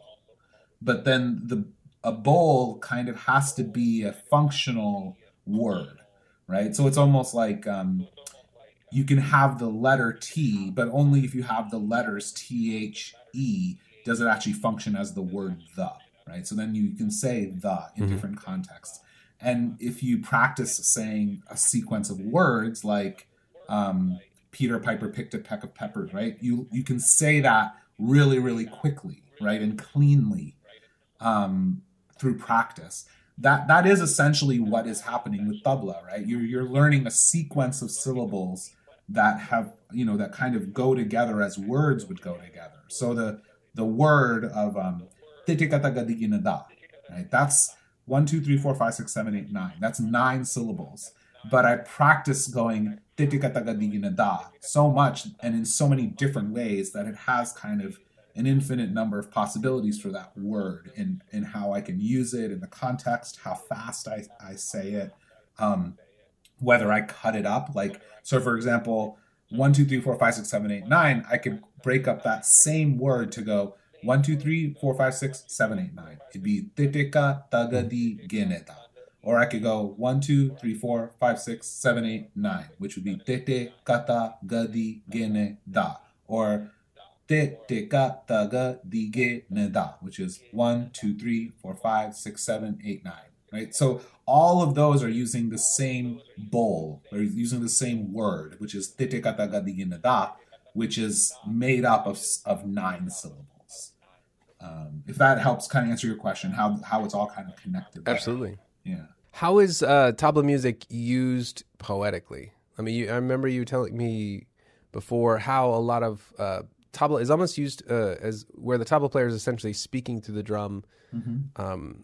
Speaker 2: But then the a bol kind of has to be a functional word, right? So it's almost like um, you can have the letter T, but only if you have the letters T H E does it actually function as the word the, right? So then you can say the in
Speaker 3: Mhm.
Speaker 2: different contexts. And if you practice saying a sequence of words like um, Peter Piper picked a peck of peppers, right? You you can say that really really quickly, right, and cleanly um, through practice. That that is essentially what is happening with tabla, right? You're you're learning a sequence of syllables that have you know that kind of go together as words would go together. So the the word of um, right? That's one, two, three, four, five, six, seven, eight, nine. That's nine syllables. But I practice going so much and in so many different ways that it has kind of an infinite number of possibilities for that word and and how I can use it in the context, how fast I, I say it, um, whether I cut it up. Like so, for example, one, two, three, four, five, six, seven, eight, nine. I could break up that same word to go one, two, three, four, five, six, seven, eight, nine. It'd be titika tagadi geneta. Or I could go one, two, three, four, five, six, seven, eight, nine, which would be tete kata gadi gene da. Or te te ka ta ga di ge ne da, which is one, two, three, four, five, six, seven, eight, nine. Right. So all of those are using the same bol. They're using the same word, which is te te ka ta ga di ge ne da, which is made up of of nine syllables. Um, if that helps kind of answer your question, how how it's all kind of connected. there.
Speaker 3: absolutely.
Speaker 2: Yeah.
Speaker 3: How is uh, tabla music used poetically? I mean, you, I remember you telling me before how a lot of uh, tabla is almost used uh, as where the tabla player is essentially speaking through the drum,
Speaker 2: Mm-hmm.
Speaker 3: um,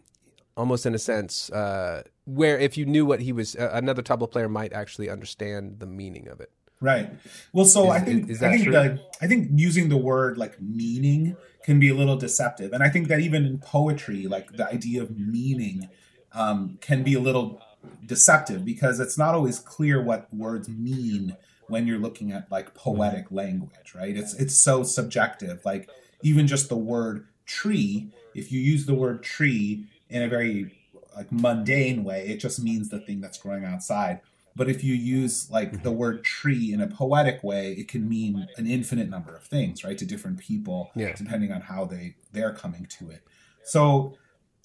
Speaker 3: almost in a sense uh, where if you knew what he was, uh, another tabla player might actually understand the meaning of it.
Speaker 2: Right. Well, so
Speaker 3: Is-
Speaker 2: I think
Speaker 3: is
Speaker 2: I
Speaker 3: that
Speaker 2: think the I think using the word like meaning can be a little deceptive, and I think that even in poetry, like the idea of meaning um, can be a little deceptive because it's not always clear what words mean when you're looking at like mm-hmm. poetic language, right? It's it's so subjective. Like even just the word tree, if you use the word tree in a very like mundane way, it just means the thing that's growing outside. But if you use like mm-hmm. the word tree in a poetic way, it can mean an infinite number of things, right? To different people,
Speaker 3: Yeah.
Speaker 2: depending on how they they're coming to it. So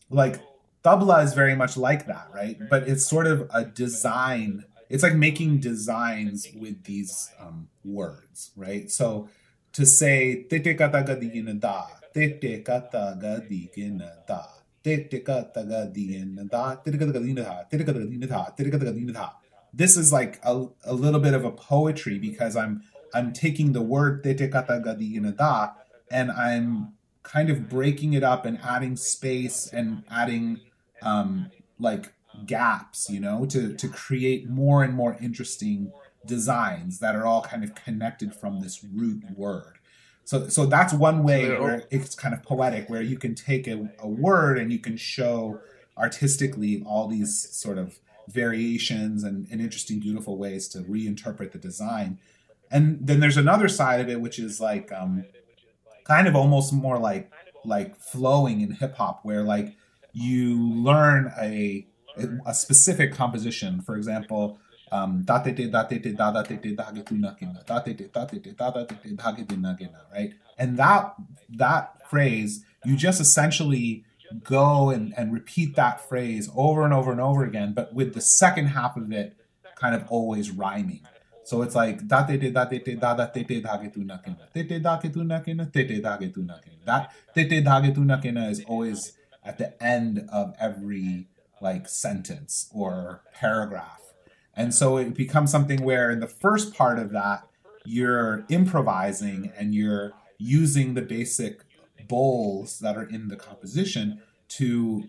Speaker 2: like tabla is very much like that, right? But it's sort of a design. It's like making designs with these um, words, right? So to say tete kata ga digina da, tete kata ga digina da, tete kata ga digina da, tete kata ga digina da, tete kata ga digina da, tete kata ga digina da. This is like a, a little bit of a poetry because I'm I'm taking the word tete kata ga digina da and I'm kind of breaking it up and adding space and adding um, like gaps, you know, to to create more and more interesting designs that are all kind of connected from this root word. So so that's one way where it's kind of poetic, where you can take a, a word and you can show artistically all these sort of variations and, and interesting, beautiful ways to reinterpret the design. And then there's another side of it, which is like um, kind of almost more like like flowing in hip hop, where like you learn a a specific composition. For example, um, right? And that that phrase, you just essentially go and, and repeat that phrase over and over and over again, but with the second half of it kind of always rhyming. So it's like da te te te da te te da ge tu na ke na te te da ge tu na ke na te te da ge tu na ke na. That te te da ge tu na ke na is always at the end of every like sentence or paragraph. And so it becomes something where in the first part of that you're improvising and you're using the basic bols that are in the composition to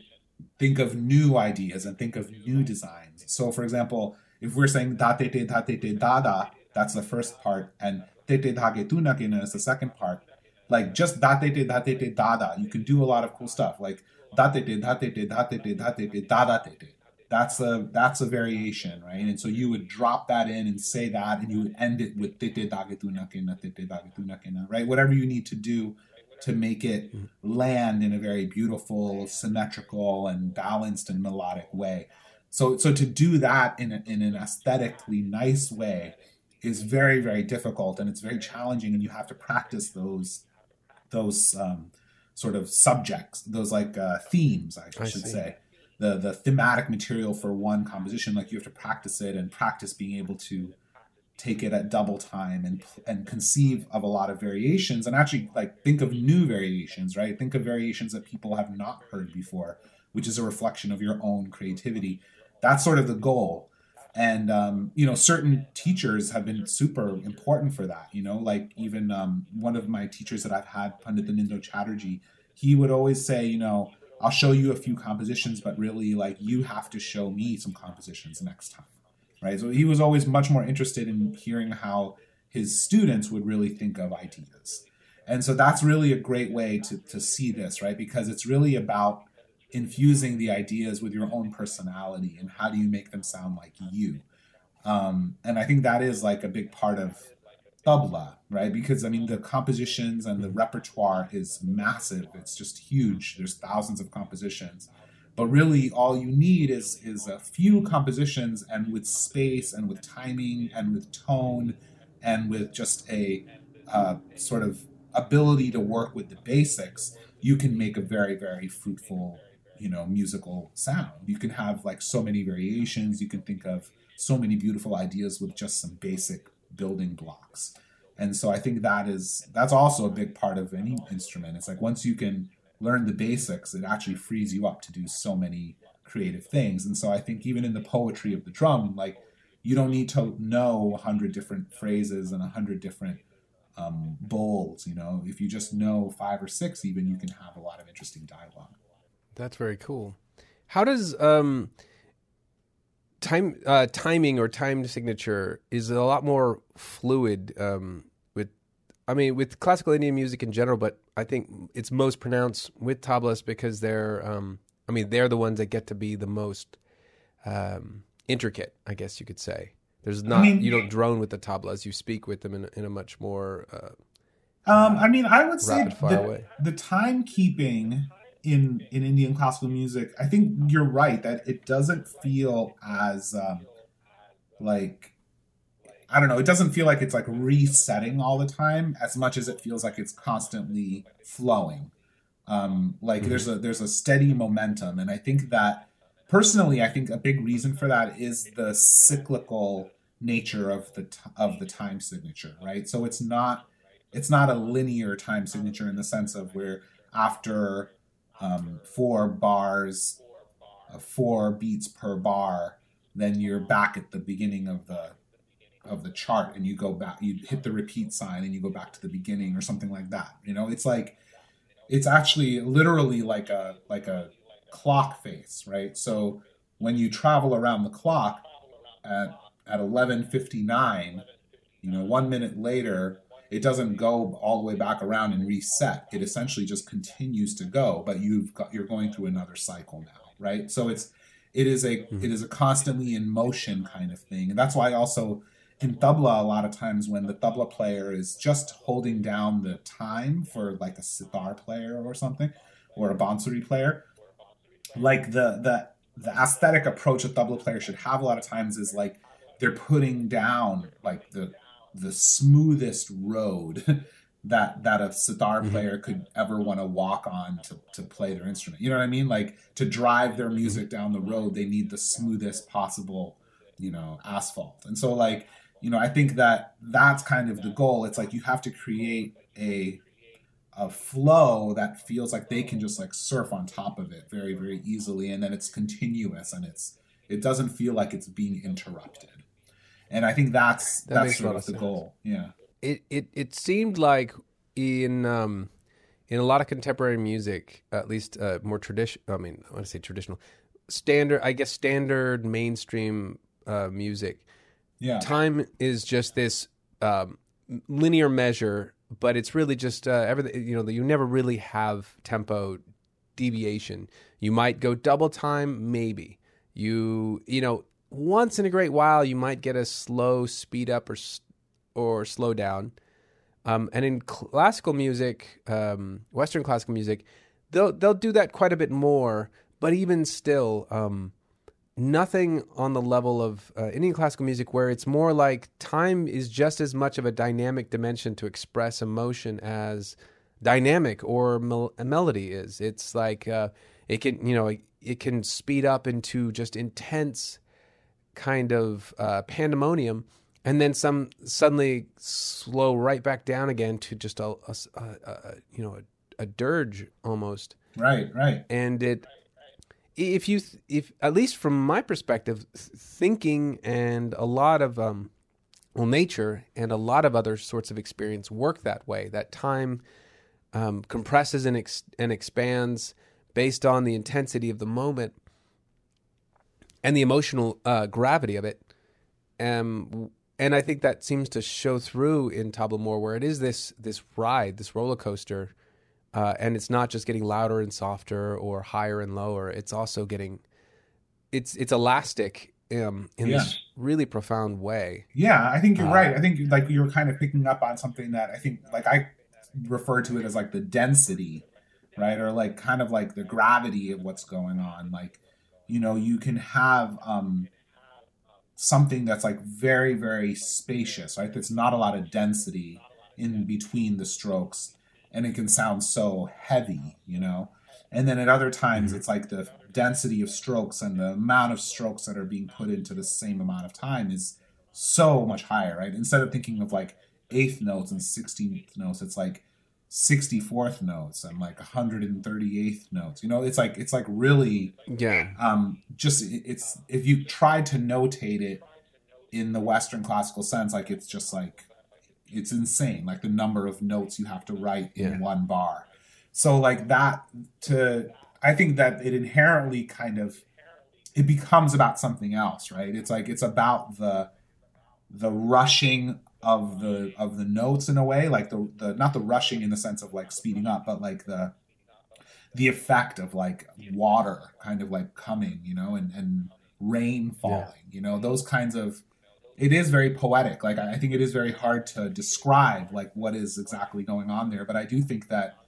Speaker 2: think of new ideas and think of new designs. So, for example, if we're saying da te te da te te da da, that's the first part, and te te da ke na is the second part. Like just da te te da te te da da, you can do a lot of cool stuff. Like da te te da te te da te te da te te da da te te. That's a that's a variation, right? And so you would drop that in and say that, and you would end it with te te da ge tu na te te da ge tu na ke na, right? Whatever you need to do to make it land in a very beautiful, symmetrical, and balanced and melodic way. So, so to do that in, a, in an aesthetically nice way is very, very difficult, and it's very challenging, and you have to practice those those um, sort of subjects, those like uh, themes, I,
Speaker 3: I
Speaker 2: should
Speaker 3: see.
Speaker 2: say. The, the thematic material for one composition, like you have to practice it and practice being able to take it at double time and and conceive of a lot of variations and actually like think of new variations right think of variations that people have not heard before which is a reflection of your own creativity that's sort of the goal and um, you know certain teachers have been super important for that you know like even um, one of my teachers that i've had pandit Anindo Chatterjee he would always say you know i'll show you a few compositions but really like you have to show me some compositions next time right? So he was always much more interested in hearing how his students would really think of ideas. And so that's really a great way to, to see this, right? Because it's really about infusing the ideas with your own personality and how do you make them sound like you. Um, and I think that is like a big part of tabla, right? Because I mean, the compositions and the repertoire is massive. It's just huge. There's thousands of compositions but really all you need is is a few compositions and with space and with timing and with tone and with just a uh, sort of ability to work with the basics you can make a very very fruitful you know musical sound you can have like so many variations you can think of so many beautiful ideas with just some basic building blocks and so i think that is that's also a big part of any instrument it's like once you can learn the basics, it actually frees you up to do so many creative things. And so I think even in the poetry of the drum, like you don't need to know a hundred different phrases and a hundred different um, bols. You know, if you just know five or six, even you can have a lot of interesting dialogue.
Speaker 3: That's very cool. How does um time uh, timing or time signature is a lot more fluid um, with I mean with classical Indian music in general, but I think it's most pronounced with tablas because they're um, I mean they're the ones that get to be the most um, intricate, I guess you could say. There's not
Speaker 2: mean-
Speaker 3: you don't drone with the tablas, you speak with them in, a- in a much more uh,
Speaker 2: Um, I mean, I would say the, the timekeeping in in Indian classical music. I think you're right that it doesn't feel as um, like I don't know. It doesn't feel like it's like resetting all the time as much as it feels like it's constantly flowing. Um, like
Speaker 3: Mhm.
Speaker 2: there's a there's a steady momentum, and I think that personally, I think a big reason for that is the cyclical nature of the t- of the time signature, right? So it's not it's not a linear time signature in the sense of where after um, four bars, uh, four beats per bar, then you're back at the beginning of the of the chart and you go back you hit the repeat sign and you go back to the beginning or something like that you know? It's like it's actually literally like a like a clock face right? So when you travel around the clock at at 11:59 you know 1 minute later it doesn't go all the way back around and reset. It essentially just continues to go but you've got you're going through another cycle now right? So it's it is a
Speaker 3: Mhm.
Speaker 2: it is a constantly in motion kind of thing. And that's why also in tabla a lot of times when the tabla player is just holding down the time for like a sitar player or something or a bansuri player like the the the aesthetic approach a tabla player should have a lot of times is like they're putting down like the the smoothest road that that a sitar
Speaker 3: Mhm.
Speaker 2: player could ever want to walk on to, to play their instrument. You know what I mean? Like to drive their music down the road, they need the smoothest possible, you know, asphalt. And so like, you know, I think that that's kind of the goal. It's like you have to create a a flow that feels like they can just like surf on top of it very very easily and then it's continuous and it's it doesn't feel like it's being interrupted. And I think that's
Speaker 3: That
Speaker 2: that's sort of
Speaker 3: of
Speaker 2: the
Speaker 3: sense.
Speaker 2: goal. Yeah.
Speaker 3: it it it seemed like in um in a lot of contemporary music, at least uh, more tradition. I mean, I want to say traditional, standard. I guess standard mainstream uh, music.
Speaker 2: Yeah.
Speaker 3: Time is just this um, linear measure, but it's really just uh, everything. You know, you never really have tempo deviation. You might go double time, maybe. You you know, once in a great while, you might get a slow speed up or or slow down. Um, and in classical music, um, Western classical music, they'll they'll do that quite a bit more. But even still, um, nothing on the level of uh, Indian classical music, where it's more like time is just as much of a dynamic dimension to express emotion as dynamic or mel- melody is. It's like uh, it can you know it, it can speed up into just intense kind of uh, pandemonium and then some suddenly slow right back down again to just a, a- a- you know a, a dirge almost
Speaker 2: Right, right.
Speaker 3: and it if you if at least from my perspective thinking and a lot of um well nature and a lot of other sorts of experience work that way that time um, compresses and ex- and expands based on the intensity of the moment and the emotional uh, gravity of it um, and I think that seems to show through in Tabla more, where it is this this ride, this roller coaster, uh, and it's not just getting louder and softer or higher and lower. It's also getting it's it's elastic um, in
Speaker 2: Yeah.
Speaker 3: this really profound way.
Speaker 2: Yeah, I think you're
Speaker 3: Uh,
Speaker 2: right. I think like you're kind of picking up on something that I think like I refer to it as like the density, right? Or like kind of like the gravity of what's going on. Like, you know, you can have um something that's like very, very spacious, right? There's not a lot of density in between the strokes and it can sound so heavy, you know? And then at other times,
Speaker 3: Mhm.
Speaker 2: it's like the density of strokes and the amount of strokes that are being put into the same amount of time is so much higher, right? Instead of thinking of like eighth notes and 16th notes, it's like 64th notes and like 138th notes. You know, it's like, it's like really
Speaker 3: Yeah,
Speaker 2: um, just it's if you try to notate it in the Western classical sense, like it's just like it's insane, like the number of notes you have to write in
Speaker 3: Yeah.
Speaker 2: one bar. So like that to I think that it inherently kind of it becomes about something else, right? It's like it's about the the rushing of the of the notes in a way, like the the not the rushing in the sense of like speeding up, but like the the effect of like water kind of like coming, you know, and and rain falling, yeah. you know, those kinds of it is very poetic. Like I think it is very hard to describe like what is exactly going on there, but I do think that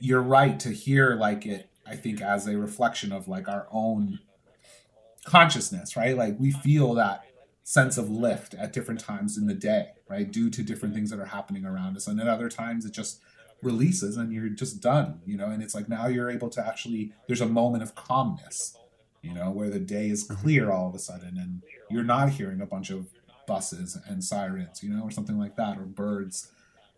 Speaker 2: you're right to hear like it I think as a reflection of like our own consciousness, right? Like we feel that sense of lift at different times in the day, right? Due to different things that are happening around us. And at other times it just releases and you're just done, you know, and it's like now you're able to actually there's a moment of calmness, you know, where the day is mm-hmm. clear all of a sudden and you're not hearing a bunch of buses and sirens, you know, or something like that, or birds.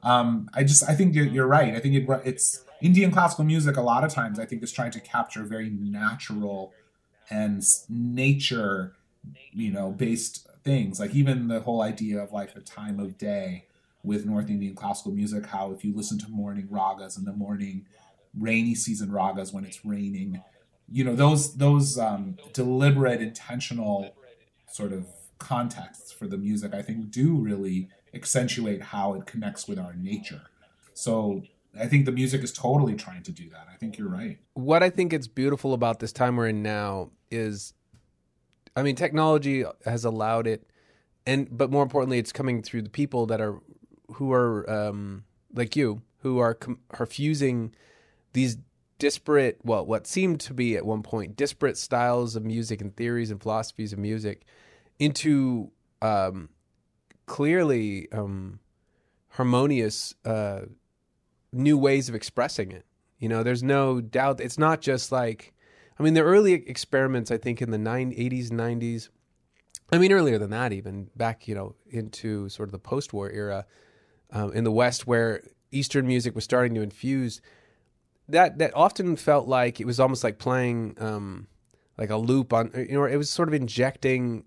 Speaker 2: Um, I just I think you're, you're right. I think it, it's Indian classical music. A lot of times, I think is trying to capture very natural and nature, you know, based things. Like even the whole idea of like the time of day with North Indian classical music. How if you listen to morning ragas in the morning, rainy season ragas when it's raining, you know those those um, deliberate, intentional sort of contexts for the music. I think do really accentuate how it connects with our nature. So I think the music is totally trying to do that. I think you're right.
Speaker 3: What I think it's beautiful about this time we're in now is I mean technology has allowed it and but more importantly it's coming through the people that are who are um, like you who are com- are fusing these disparate well what seemed to be at one point disparate styles of music and theories and philosophies of music into um, clearly um, harmonious uh, new ways of expressing it. You know, there's no doubt. It's not just like, I mean, the early experiments, I think, in the nine, 80s, 90s, I mean, earlier than that, even back, you know, into sort of the post war era um, in the West, where Eastern music was starting to infuse, that, that often felt like it was almost like playing um, like a loop on, you know, it was sort of injecting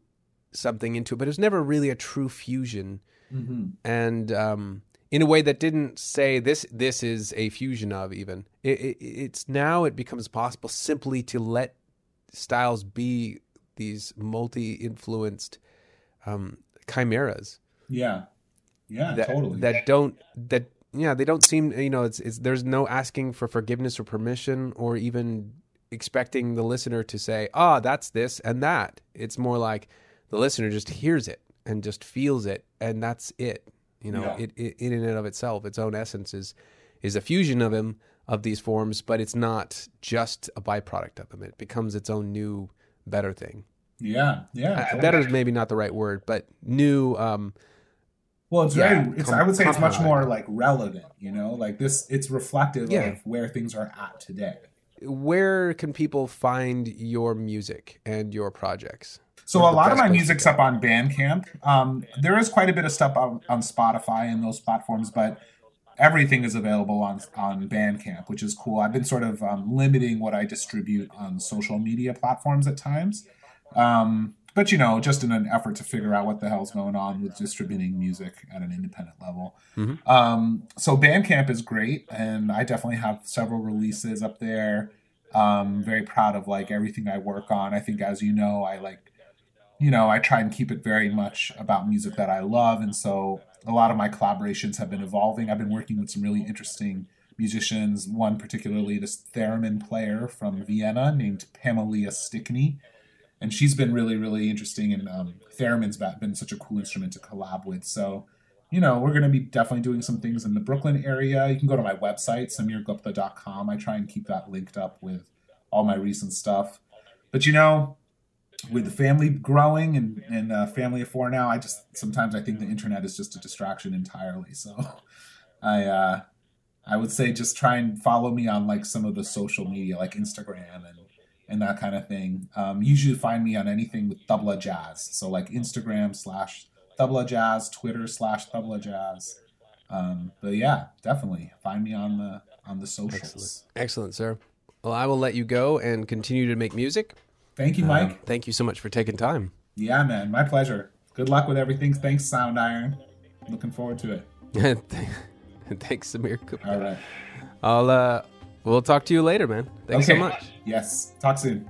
Speaker 3: something into it, but it was never really a true fusion. Mm-hmm. And, um, in a way that didn't say this this is a fusion of even. It, it, it's now it becomes possible simply to let styles be these multi-influenced um, chimeras.
Speaker 2: Yeah. Yeah
Speaker 3: that,
Speaker 2: totally.
Speaker 3: that don't that yeah they don't seem you know it's, it's there's no asking for forgiveness or permission or even expecting the listener to say ah oh, that's this and that. It's more like the listener just hears it and just feels it and that's it you know, yeah. it, it, in and of itself, its own essence is is a fusion of him of these forms, but it's not just a byproduct of them. It becomes its own new, better thing.
Speaker 2: Yeah, yeah.
Speaker 3: Uh, better is maybe not the right word, but new. Um,
Speaker 2: well, it's yeah, very. It's, com- I would say it's much more like relevant. You know, like this. It's reflective yeah. of where things are at today.
Speaker 3: Where can people find your music and your projects?
Speaker 2: So a lot of my music's up on Bandcamp. Um, there is quite a bit of stuff on, on Spotify and those platforms, but everything is available on on Bandcamp, which is cool. I've been sort of um, limiting what I distribute on social media platforms at times, um, but you know, just in an effort to figure out what the hell's going on with distributing music at an independent level. Mm-hmm. Um, so Bandcamp is great, and I definitely have several releases up there. Um, very proud of like everything I work on. I think, as you know, I like you know, I try and keep it very much about music that I love. And so a lot of my collaborations have been evolving. I've been working with some really interesting musicians, one particularly this theremin player from Vienna named Pamelia Stickney. And she's been really, really interesting. And um, theremin's been such a cool instrument to collab with. So, you know, we're going to be definitely doing some things in the Brooklyn area. You can go to my website, sameergupta.com. I try and keep that linked up with all my recent stuff. But, you know, with the family growing and and uh, family of four now, I just sometimes I think the internet is just a distraction entirely. So I uh, I would say just try and follow me on like some of the social media, like Instagram and and that kind of thing. Um, usually find me on anything with Tabla Jazz. So like Instagram slash Tabla Jazz, Twitter slash Tabla Jazz. Um, but yeah, definitely find me on the on the socials.
Speaker 3: Excellent. Excellent, sir. Well, I will let you go and continue to make music.
Speaker 2: Thank you, Mike. Um,
Speaker 3: thank you so much for taking time.
Speaker 2: Yeah, man. My pleasure. Good luck with everything. Thanks, Soundiron. Looking forward to
Speaker 3: it. Thanks, Sameer
Speaker 2: All right.
Speaker 3: I'll uh we'll talk to you later, man. Thanks okay. so much.
Speaker 2: Yes. Talk soon.